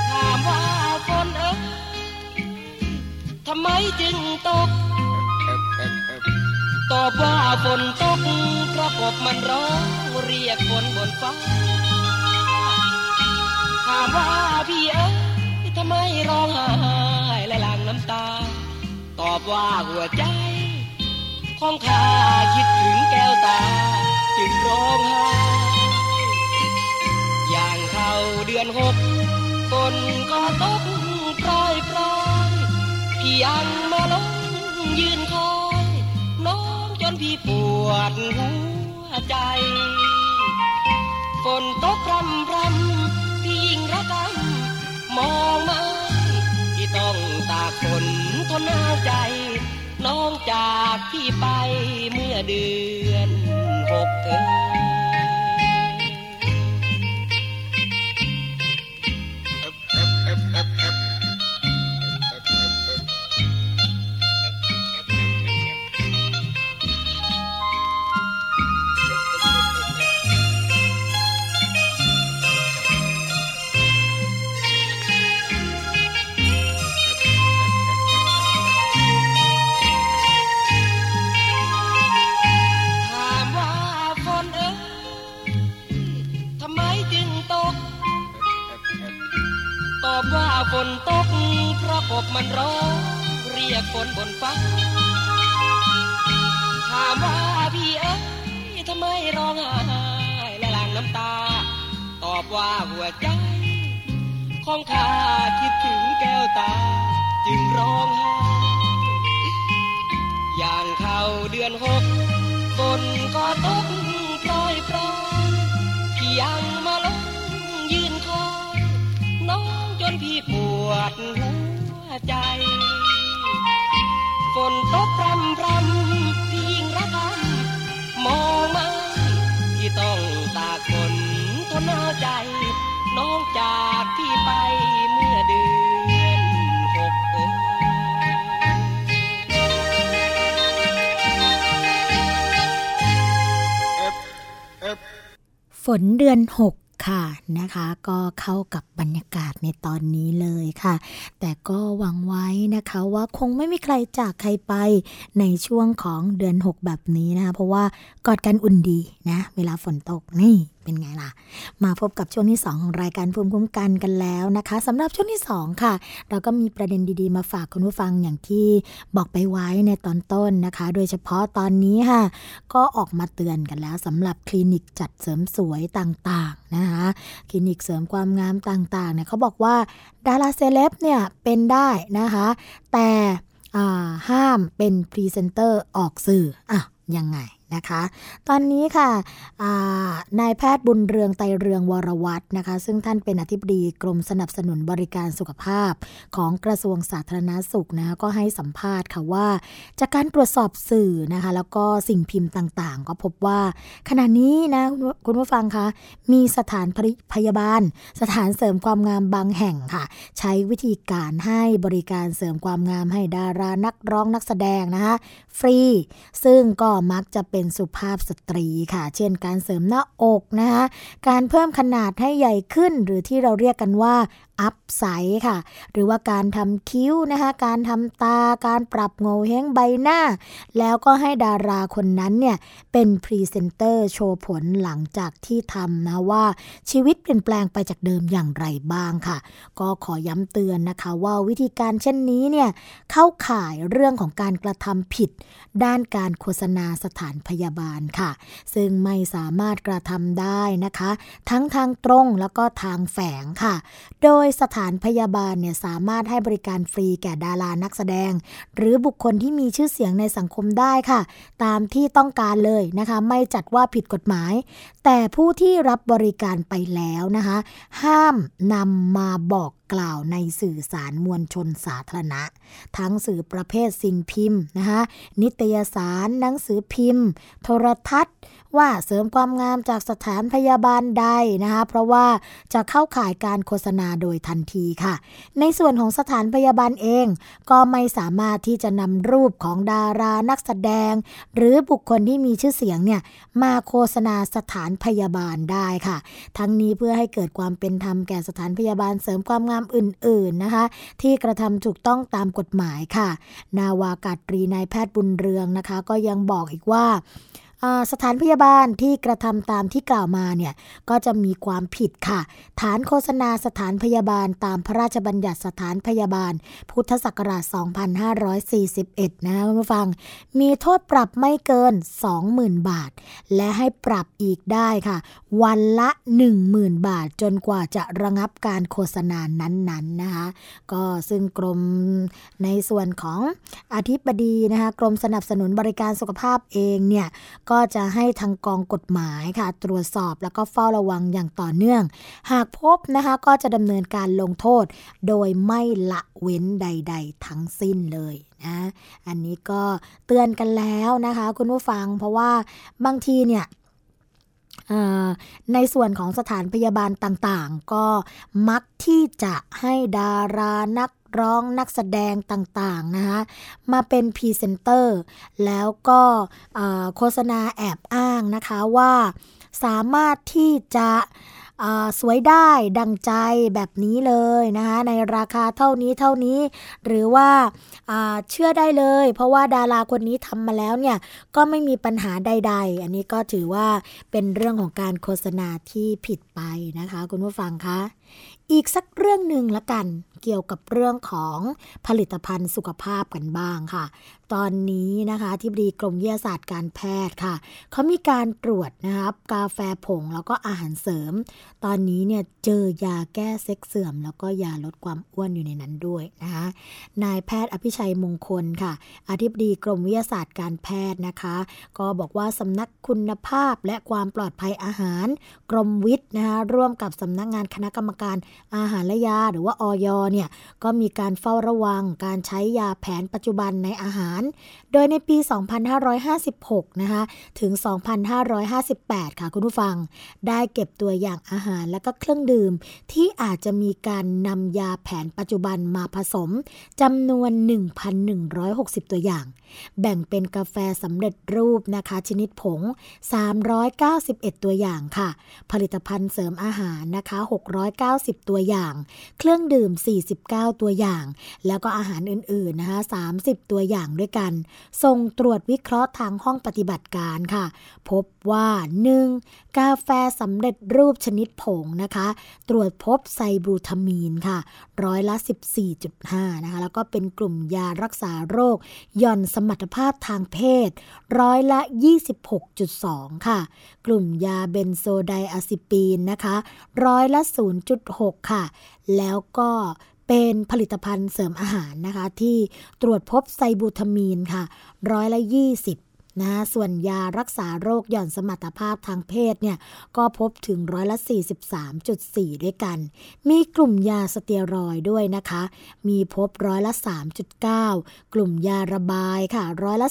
S7: ถามว่าฝนเอ้ยทำไมจึงตกตอบว่าฝนตกเพราะกบมันร้อง เรียกฝนบนฟ้าถามว่าพี่เอ้ยทำไมร้องไห้และหลั่งน้ำตา ตอบว่าหัวใจ ของข้าคิดถึงแก้วตา จึงร้องไห้อย่างเข้าเดือนหกฝนก็ตกโปรยโปรยพี่ยังมาลงยืนคอย น้องจนพี่ปวดหัว ใจ ฝนตกพรำพรำพี่ยิ่งระกำมองมาที่ต้องตากฝนทนหนาวใจ น้องจากพี่ไปเมื่อเดือนหกเอ่ มันร้องเรียกฝนบนฟ้า ถามว่าพี่เอ้ยทำไมร้องไห้และหลั่งน้ำตา ตอบว่าหัวใจของข้าคิดถึงแก้วตา จึงร้องไห้อย่างเข้าเดือนหกฝนก็ตกโปรยโปรยพี่ยังมาลงยืนคอยน้องจนพี่ปวดหัว ใจ ฝนตกพรำพรำพี่ยิ่งระกำมองมาพี่ต้องตากฝนทนหนาใจ น้องจากพี่ไปเมื่อเดือนหกเอ่ย
S2: ฝนเดือน6 ค่ะนะคะก็เข้ากับบรรยากาศในตอนนี้เลยค่ะ แต่ก็หวังไว้นะคะว่าคงไม่มีใครจากใครไปในช่วงของเดือน 6 แบบนี้นะคะเพราะว่ากอดกันอุ่นดีนะ เวลาฝนตกนี่ เป็นไงล่ะ มาพบกับช่วงที่ 2 ของรายการภูมิคุ้มกันกันแล้วนะคะสำหรับช่วงที่ 2 ค่ะ เราก็มีประเด็นดีๆ มาฝากคุณผู้ฟังอย่างที่บอกไปไว้ในตอนต้นนะคะ โดยเฉพาะตอนนี้ค่ะ ก็ออกมาเตือนกันแล้วสำหรับคลินิกจัดเสริมสวยต่างๆนะคะคลินิกเสริมความงามต่างๆเนี่ยเขาบอกว่าดาราเซเลบเนี่ยเป็นได้นะคะ แต่ห้ามเป็นพรีเซนเตอร์ออกสื่ออะยังไง นะคะ ตอนนี้ค่ะนายแพทย์บุญเรืองไตเรืองวรวัตรนะคะ ซึ่งท่านเป็นอธิบดีกรมสนับสนุนบริการสุขภาพของกระทรวงสาธารณสุขนะคะก็ให้สัมภาษณ์ค่ะว่า จากการตรวจสอบสื่อนะคะ แล้วก็สิ่งพิมพ์ต่างๆ ก็พบว่าขณะนี้นะคุณผู้ฟังคะมีสถานพยาบาล สถานเสริมความงามบางแห่งค่ะ ใช้วิธีการให้บริการเสริมความงามให้ดารานักร้องนักแสดงนะคะฟรี ซึ่งก็มักจะเป็นเป็นสุภาพสตรีค่ะ เช่นการเสริมหน้าอกนะคะ การเพิ่มขนาดให้ใหญ่ขึ้น หรือที่เราเรียกกันว่า upsize ค่ะ หรือว่าการทำคิ้วนะคะ การทำตา การปรับโหงวเฮ้งใบหน้า แล้วก็ให้ดาราคนนั้นเนี่ยเป็นพรีเซนเตอร์โชว์ผลหลังจากที่ทำนะว่าชีวิตเปลี่ยนแปลงไปจากเดิมอย่างไรบ้างค่ะ ก็ขอย้ำเตือนนะคะว่าวิธีการเช่นนี้เนี่ยเข้าข่ายเรื่องของการกระทำผิด ด้านการโฆษณาสถานพยาบาลค่ะ ซึ่งไม่สามารถกระทำได้นะคะ ทั้งทางตรงแล้วก็ทางแฝงค่ะ โดยสถานพยาบาลเนี่ยสามารถให้บริการฟรีแก่ดารานักแสดง หรือบุคคลที่มีชื่อเสียงในสังคมได้ค่ะ ตามที่ต้องการเลยนะคะ ไม่จัดว่าผิดกฎหมาย แต่ผู้ที่รับบริการไปแล้วนะคะ ห้ามนำมาบอกกล่าวในสื่อสารมวลชนสาธารณะ ทั้งสื่อประเภทสิ่งพิมพ์นะคะนิตยสาร หนังสือพิมพ์ โทรทัศน์ ว่าเสริมความงามจากสถานพยาบาลใดนะคะเพราะว่าจะเข้าข่ายการโฆษณาโดยทันทีค่ะ ในส่วนของสถานพยาบาลเอง ก็ไม่สามารถที่จะนำรูปของดารานักแสดง หรือบุคคลที่มีชื่อเสียงเนี่ยมาโฆษณาสถานพยาบาลได้ค่ะ ทั้งนี้เพื่อให้เกิดความเป็นธรรมแก่สถานพยาบาลเสริมความงามอื่น ๆนะคะ ที่กระทำถูกต้องตามกฎหมายค่ะ นาวากาตรีนายแพทย์บุญเรืองนะคะ ก็ยังบอกอีกว่า สถานพยาบาลที่กระทำตามที่กล่าวมาเนี่ยก็จะมีความผิดค่ะ ฐานโฆษณาสถานพยาบาลตามพระราชบัญญัติสถานพยาบาล พุทธศักราช 2541 นะคุณผู้ฟัง มีโทษปรับไม่เกิน 20,000 บาท และให้ปรับอีกได้ค่ะ วันละ 10,000 บาท จนกว่าจะระงับการโฆษณานั้นๆนนนะคะก็ซึ่งกรมในส่วนของอธิบดีนะคะกรมสนับสนุนบริการสุขภาพเองเนี่ยก็จะให้ทางกองกฎหมายค่ะ ตรวจสอบแล้วก็เฝ้าระวังอย่างต่อเนื่อง หากพบนะคะก็จะดำเนินการลงโทษ โดยไม่ละเว้นใด ๆ ทั้งสิ้นเลยนะอันนี้ก็เตือนกันแล้วนะคะ คุณผู้ฟังเพราะว่าบางทีเนี่ยในส่วนของสถานพยาบาลต่างๆ ก็มักที่จะให้ดารานัก ร้องนักแสดงต่างๆนะคะมาเป็นพรีเซนเตอร์ แล้วก็โฆษณาแอบอ้างนะคะว่าสามารถที่จะสวยได้ดังใจแบบนี้เลยนะคะในราคาเท่านี้เท่านี้ หรือว่าเชื่อได้เลย เพราะว่าดาราคนนี้ทำมาแล้วเนี่ยก็ไม่มีปัญหาใด ๆ อันนี้ก็ถือว่าเป็นเรื่องของการโฆษณาที่ผิดไปนะคะ คุณผู้ฟังคะ อีกสักเรื่องหนึ่งละกัน เกี่ยวกับเรื่องของผลิตภัณฑ์สุขภาพกันบ้างค่ะ ตอนนี้นะคะที่บดีกรมวิทยาศาสตร์การแพทย์ค่ะเขามีการตรวจนะครับกาแฟผงแล้วก็อาหารเสริม ตอนนี้เนี่ยเจอยาแก้เซ็กเสื่อม แล้วก็ยาลดความอ้วนอยู่ในนั้นด้วยนะคะนายแพทย์อภิชัยมงคลค่ะอธิบดีกรมวิทยาศาสตร์การแพทย์นะคะ ก็บอกว่าสำนักคุณภาพและความปลอดภัยอาหาร กรมวิทย์นะคะร่วมกับสำนักงานคณะกรรมการอาหารและยาหรือว่าออยเนี่ยก็มีการเฝ้าระวังการใช้ยาแผนปัจจุบันในอาหาร โดยในปี 2556 นะคะถึง 2558 ค่ะคุณผู้ฟัง ได้เก็บตัวอย่างอาหารและก็เครื่องดื่ม ที่อาจจะมีการนำยาแผนปัจจุบันมาผสมจำนวน 1,160 ตัวอย่างแบ่งเป็นกาแฟสำเร็จรูปนะคะ ชนิดผง 391 ตัวอย่างค่ะ ผลิตภัณฑ์เสริมอาหารนะคะ90 ตัวอย่าง เครื่องดื่ม 49 ตัวอย่าง แล้วก็อาหารอื่นๆนะคะ30 ตัวอย่างด้วยกัน ส่งตรวจวิเคราะห์ทางห้องปฏิบัติการค่ะ พบว่า 1. กาแฟสำเร็จรูปชนิดผงนะคะ ตรวจพบไซบรูทามีนค่ะร้อยละ 14.5 นะคะ แล้วก็เป็นกลุ่มยารักษาโรคย่อนสมรรถภาพทางเพศ ร้อยละ 26.2 ค่ะ กลุ่มยาเบนโซไดอะซิปีนนะคะ ร้อยละ 0.6 ค่ะ แล้วก็เป็นผลิตภัณฑ์เสริมอาหารนะคะ ที่ตรวจพบไซบูทามีนค่ะ ร้อยละ 20 นะส่วนยารักษาโรคหย่อนสมรรถภาพทางเพศเนี่ยก็พบถึงร้อยละ 43.4 ด้วยกัน มีกลุ่มยาสเตียรอยด้วยนะคะ มีพบร้อยละ 3.9 กลุ่มยาระบายค่ะร้อยละ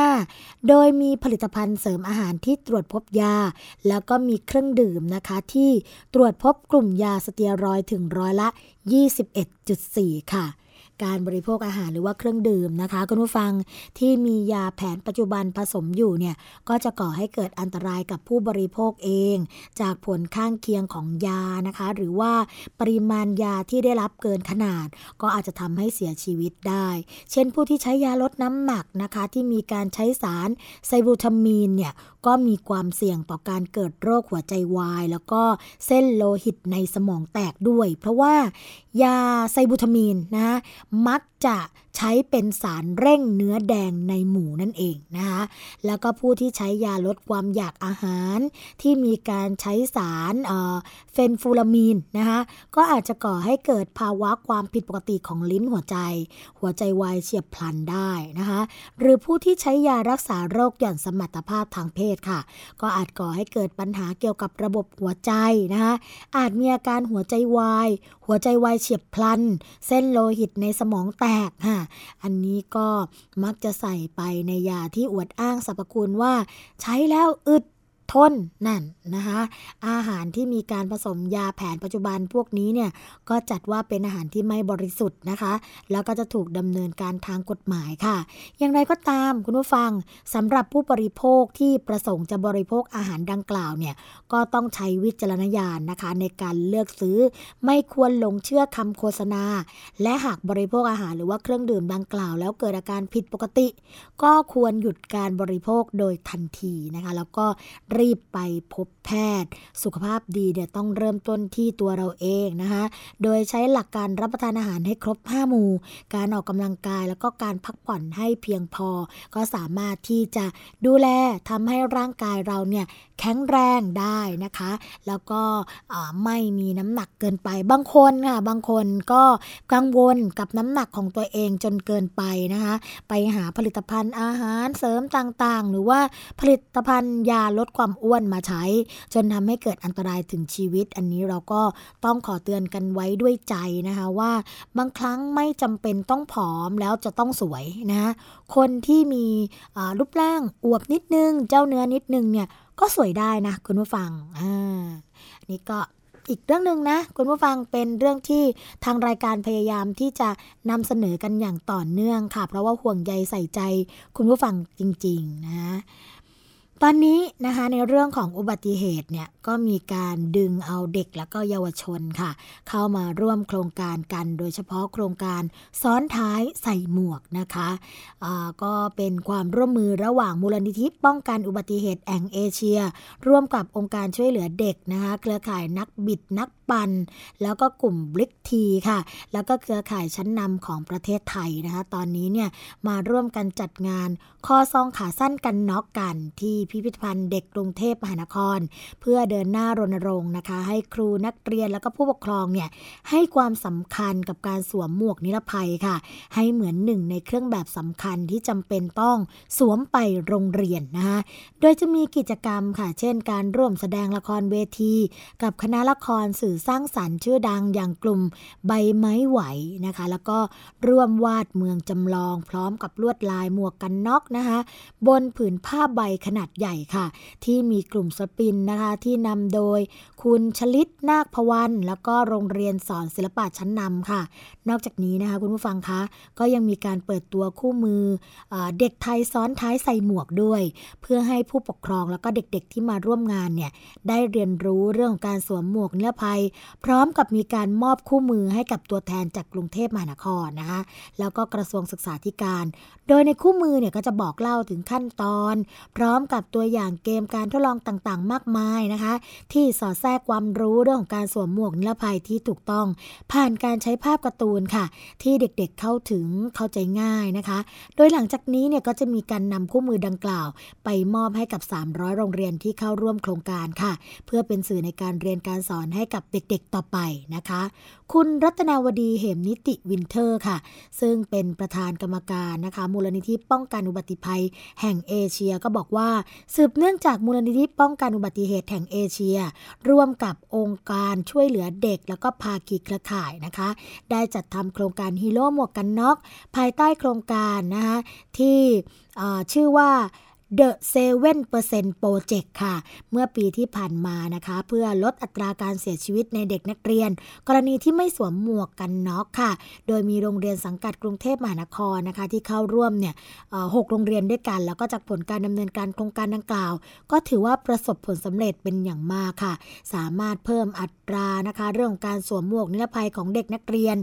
S2: 0.5 โดยมีผลิตภัณฑ์เสริมอาหารที่ตรวจพบยา แล้วก็มีเครื่องดื่มนะคะที่ตรวจพบกลุ่มยาสเตียรอยถึงร้อยละ 21.4 ค่ะ การบริโภคอาหารหรือว่าเครื่องดื่มนะคะคุณผู้ฟังที่มียาแผนปัจจุบันผสมอยู่เนี่ยก็จะก่อให้เกิดอันตรายกับผู้บริโภคเอง จากผลข้างเคียงของยานะคะ หรือว่าปริมาณยาที่ได้รับเกินขนาด ก็อาจจะทำให้เสียชีวิตได้ เช่นผู้ที่ใช้ยาลดน้ำหนักนะคะ ที่มีการใช้สารไซบูทามีนเนี่ยก็มีความเสี่ยงต่อการเกิดโรคหัวใจวาย แล้วก็เส้นโลหิตในสมองแตกด้วย เพราะว่ายาไซบูทามีนนะมักจะใช้เป็นสารเร่งเนื้อแดงในหมูนั่นเองนะคะแล้วก็ผู้ที่ใช้ยาลดความอยากอาหาร ที่มีการใช้สารเฟนฟูลามีนนะคะก็อาจจะก่อให้เกิดภาวะความผิดปกติของลิ้นหัวใจ หัวใจวายเฉียบพลันได้นะคะหรือผู้ที่ใช้ยารักษาโรคหย่อนสมรรถภาพทางเพศค่ะ ก็อาจก่อให้เกิดปัญหาเกี่ยวกับระบบหัวใจนะคะอาจมีอาการหัวใจวาย หัวใจวายเฉียบพลัน เส้นโลหิตในสมองแตกค่ะ อันนี้ก็มักจะใส่ไปในยาที่อวดอ้างสรรพคุณว่า ใช้แล้วอึด ทนนั่นนะคะอาหารที่มีการผสมยาแผนปัจจุบันพวกนี้เนี่ยก็จัดว่าเป็นอาหารที่ไม่บริสุทธิ์นะคะ แล้วก็จะถูกดำเนินการทางกฎหมายค่ะ อย่างไรก็ตามคุณผู้ฟังสำหรับผู้บริโภคที่ประสงค์จะบริโภคอาหารดังกล่าวเนี่ยก็ต้องใช้วิจารณญาณนะคะ ในการเลือกซื้อไม่ควรหลงเชื่อคำโฆษณา และหากบริโภคอาหารหรือว่าเครื่องดื่มดังกล่าว แล้วเกิดอาการผิดปกติ ก็ควรหยุดการบริโภคโดยทันทีนะคะ แล้วก็รีีบไปพบแพทย์ สุขภาพดีเดี๋ยวต้องเริ่มต้นที่ตัวเราเองนะคะ โดยใช้หลักการรับประทานอาหารให้ครบ5หมู่ การออกกำลังกายแล้วก็การพักผ่อนให้เพียงพอ ก็สามารถที่จะดูแลทำให้ร่างกายเราเนี่ยแข็งแรงได้นะคะ แล้วก็ไม่มีน้ำหนักเกินไป บางคนค่ะ บางคนก็กังวลกับน้ำหนักของตัวเองจนเกินไปนะคะ ไปหาผลิตภัณฑ์อาหารเสริมต่างๆ หรือว่าผลิตภัณฑ์ยาลดความอ้วนมาใช้ จนทำให้เกิดอันตรายถึงชีวิต อันนี้เราก็ต้องขอเตือนกันไว้ด้วยใจนะคะว่าบางครั้งไม่จำเป็นต้องผอมแล้วจะต้องสวยนะคนที่มีรูปร่างอวบนิดนึง เจ้าเนื้อนิดนึงเนี่ยก็สวยได้นะคุณผู้ฟังอ่านี่ก็อีกเรื่องหนึ่งนะ คุณผู้ฟังเป็นเรื่องที่ทางรายการพยายามที่จะนำเสนอกันอย่างต่อเนื่องค่ะ เพราะว่าห่วงใยใส่ใจคุณผู้ฟังจริง ๆ นะ ตอนนี้นะคะในเรื่องของอุบัติเหตุเนี่ยก็มีการดึงเอาเด็กแล้วก็เยาวชนค่ะ เข้ามาร่วมโครงการกันโดยเฉพาะโครงการซ้อนท้ายใส่หมวกนะคะะก็เป็นความร่วมมือระหว่างมูลนิธิป้องกันอุบัติเหตุแห่งเอเชีย ร่วมกับองค์การช่วยเหลือเด็กนะคะเครือข่ายนักบิดนักปัน แล้วก็กลุ่มบลิกทีค่ะ แล้วก็เครือข่ายชั้นนำของประเทศไทยนะคะ ตอนนี้เนี่ยมาร่วมกันจัดงานข้อซองขาสั้นกันน็อกกันที่พิพิธภัณฑ์เด็กกรุงเทพมหานคร เพื่อเดินหน้ารณรงค์นะคะ ให้ครูนักเรียนแล้วก็ผู้ปกครองเนี่ยให้ความสำคัญกับการสวมหมวกนิรภัยค่ะ ให้เหมือนหนึ่งในเครื่องแบบสำคัญที่จำเป็นต้องสวมไปโรงเรียนนะคะ โดยจะมีกิจกรรมค่ะ เช่น การร่วมแสดงละครเวที กับคณะละครสื่อสร้างสรรค์ชื่อดังอย่างกลุ่มใบไม้ไหวนะคะ แล้วก็ร่วมวาดเมืองจำลอง พร้อมกับลวดลายหมวกกันน็อกนะคะ บนผืนผ้าใบขนาดใหญ่ค่ะ ที่มีกลุ่มสปินนะคะที่นำโดยคุณชลิตนาคพวัน แล้วก็โรงเรียนสอนศิลปะชั้นนำค่ะ นอกจากนี้นะคะคุณผู้ฟังคะก็ยังมีการเปิดตัวคู่มืออเด็กไทยซ้อนท้ายใส่หมวกด้วย เพื่อให้ผู้ปกครองแล้วก็เด็กๆที่มาร่วมงานเนี่ยได้เรียนรู้เรื่องการสวมหมวกนิรภัยพร้อมกับมีการมอบคู่มือให้กับตัวแทนจากกรุงเทพมหานครนะคะแล้วก็กระทรวงศึกษาธิการ โดยในคู่มือเนี่ยก็จะบอกเล่าถึงขั้นตอน พร้อมกับตัวอย่างเกมการทดลองต่างๆ มากมายนะคะ ที่สอดแทรกความรู้เรื่องของการสวมหมวกนิรภัยที่ถูกต้อง ผ่านการใช้ภาพการ์ตูนค่ะ ที่เด็กๆเข้าถึงเข้าใจง่ายนะคะ โดยหลังจากนี้เนี่ยก็จะมีการนำคู่มือดังกล่าว ไปมอบให้กับ 300 โรงเรียนที่เข้าร่วมโครงการค่ะ เพื่อเป็นสื่อในการเรียนการสอนให้กับเด็กๆต่อไปนะคะ คุณรัตนาวดีเหมนิติวินเทอร์ค่ะ ซึ่งเป็นประธานกรรมการนะคะ มูลนิธิป้องกันอุบัติภัย แห่งเอเชียก็บอกว่า สืบเนื่องจากมูลนิธิป้องกันอุบัติเหตุแห่งเอเชีย ร่วมกับองค์การช่วยเหลือเด็ก แล้วก็ภาคีเครือข่ายนะคะ ได้จัดทำโครงการฮีโร่หมวกกันน็อกภายใต้โครงการนะคะที่ชื่อว่า The 7% Project ค่ะ เมื่อปีที่ผ่านมานะคะ เพื่อลดอัตราการเสียชีวิตในเด็กนักเรียน กรณีที่ไม่สวมหมวกกันน็อกค่ะ โดยมีโรงเรียนสังกัดกรุงเทพมหานครนะคะ ที่เข้าร่วมเนี่ยหกโรงเรียนด้วยกัน แล้วก็จากผลการดำเนินการโครงการดังกล่าว ก็ถือว่าประสบผลสำเร็จเป็นอย่างมากค่ะ สามารถเพิ่มอัตรานะคะ เรื่องของการสวมหมวกนิรภัยของเด็กนักเรียน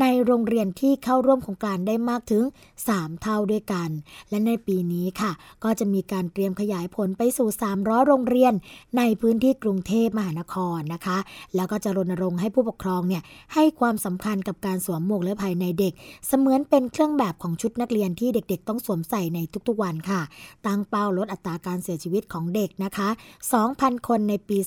S2: ในโรงเรียนที่เข้าร่วมโครงการได้มากถึง 3 เท่าด้วยกัน และในปีนี้ค่ะ ก็จะมีมีการเตรียมขยายผลไปสู่ 300 โรงเรียน ในพื้นที่กรุงเทพมหานครนะคะ แล้วก็จะรณรงค์ให้ผู้ปกครองเนี่ยให้ความสำคัญกับการสวมหมวกนิรภัยในเด็ก เสมือนเป็นเครื่องแบบของชุดนักเรียนที่เด็กๆ ต้องสวมใส่ในทุกๆวันค่ะ ตั้งเป้าลดอัตราการเสียชีวิตของเด็กนะคะ 2,000 คนในปี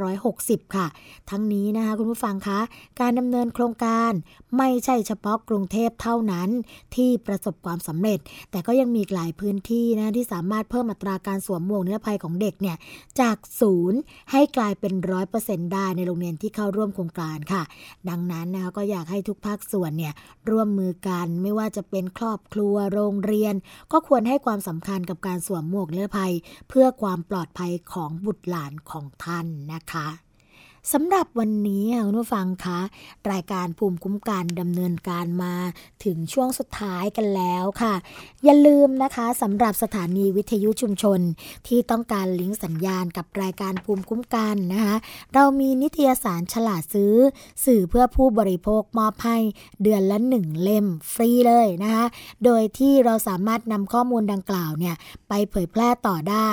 S2: 2560 ค่ะ ทั้งนี้นะคะคุณผู้ฟังคะ การดำเนินโครงการไม่ใช่เฉพาะกรุงเทพเท่านั้นที่ประสบความสำเร็จ แต่ก็ยังมีหลายพื้นที่นะที่สามารถเพิ่มอัตราการสวมหมวกนิรภัยของเด็กเนี่ยจากศูนย์ให้กลายเป็นร้อยเปอร์เซ็นต์ได้ในโรงเรียนที่เข้าร่วมโครงการค่ะ ดังนั้นนะคะก็อยากให้ทุกภาคส่วนเนี่ยร่วมมือกันไม่ว่าจะเป็นครอบครัวโรงเรียน ก็ควรให้ความสำคัญกับการสวมหมวกนิรภัย เพื่อความปลอดภัยของบุตรหลานของท่านนะคะ สำหรับวันนี้คุณผู้ฟังคะ รายการภูมิคุ้มกันดำเนินการมาถึงช่วงสุดท้ายกันแล้วค่ะ อย่าลืมนะคะสำหรับสถานีวิทยุชุมชน ที่ต้องการลิงก์สัญญาณกับรายการภูมิคุ้มกันนะคะ เรามีนิตยสารฉลาดซื้อ สื่อเพื่อผู้บริโภคมอบให้เดือนละหนึ่งเล่มฟรีเลยนะคะ โดยที่เราสามารถนำข้อมูลดังกล่าวเนี่ยไปเผยแพร่ต่อได้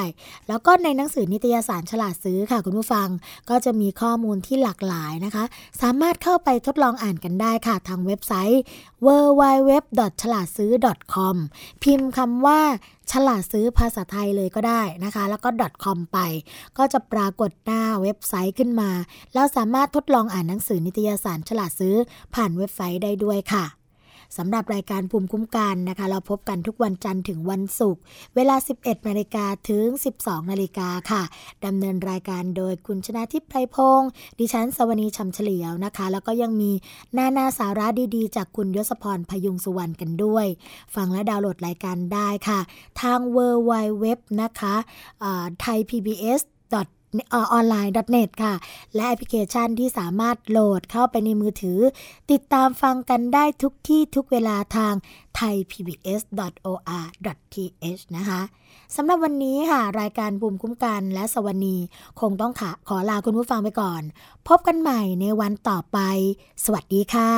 S2: แล้วก็ในหนังสือนิตยสารฉลาดซื้อค่ะคุณผู้ฟังก็จะมีข้อมูลที่หลากหลายนะคะ สามารถเข้าไปทดลองอ่านกันได้ค่ะ ทางเว็บไซต์ www. ฉลาดซื้อ .com พิมพ์คำว่าฉลาดซื้อภาษาไทยเลยก็ได้นะคะ แล้วก็ .com ไป ก็จะปรากฏหน้าเว็บไซต์ขึ้นมา แล้วสามารถทดลองอ่านหนังสือนิตยสารฉลาดซื้อผ่านเว็บไซต์ได้ด้วยค่ะ สำหรับรายการภูมิคุ้มกันนะคะ เราพบกันทุกวันจันทร์ถึงวันศุกร์เวลา 11นาฬิกาถึง 12นาฬิกาค่ะดำเนินรายการโดยคุณชนะทิพย์ไพรพงศ์ดิฉันสวนีชำเฉลียวนะคะ แล้วก็ยังมีนานาสาระดีๆ จากคุณยศพรพยุงสุวรรณกันด้วย ฟังและดาวน์โหลดรายการได้ค่ะ ทาง w w w นะคะไทย PBS ออนไลน์ .net ค่ะ และแอปพลิเคชันที่สามารถโหลดเข้าไปในมือถือ ติดตามฟังกันได้ทุกที่ทุกเวลาทาง thaipbs.or.th นะคะสำหรับวันนี้ค่ะ รายการภูมิคุ้มกันและสวนีคงต้องขอขอลาคุณผู้ฟังไปก่อน พบกันใหม่ในวันต่อไป สวัสดีค่ะ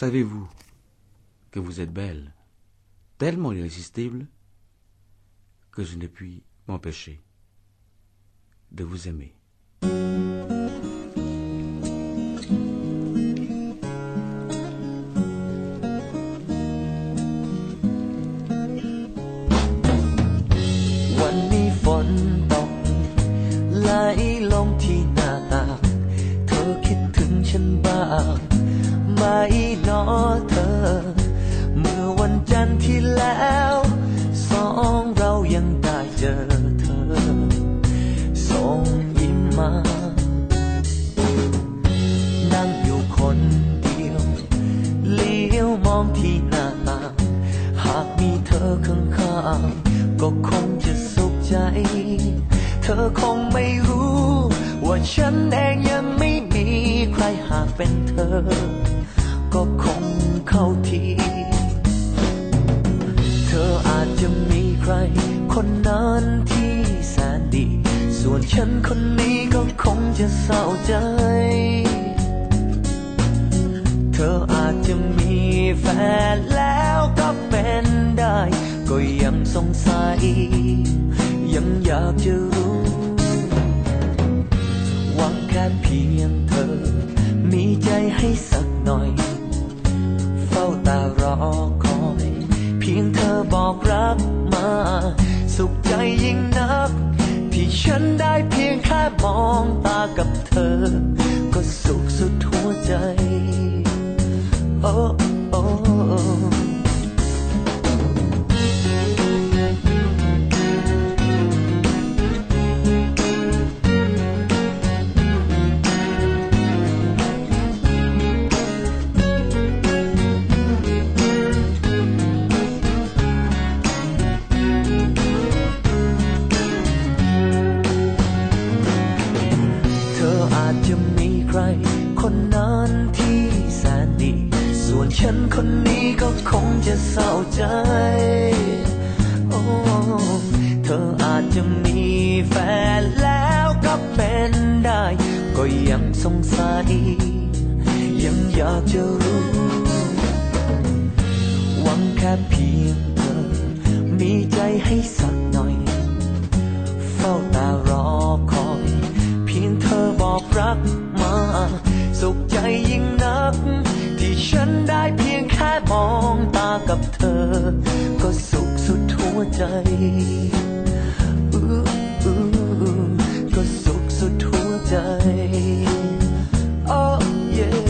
S8: Savez-vous que vous êtes belle, tellement irrésistible, que je ne puis m'empêcher de vous aimer.
S9: วั ใคร คนนั้นที่แสนดี ส่วนฉันคนนี้ก็คงจะเศร้าใจโอ้เธออาจจะมีแฟนแล้วก็เป็นได้ ก็ยังสงสัยยังอยากจะรู้หวังแค่เพียงเธอมีใจให้ สุขใจยิ่งนัก ที่ฉันได้เพียงแค่มองตากับเธอ ก็สุขสุดหัวใจอู้อู้ก็สุขสุดหัวใจ
S10: oh yeah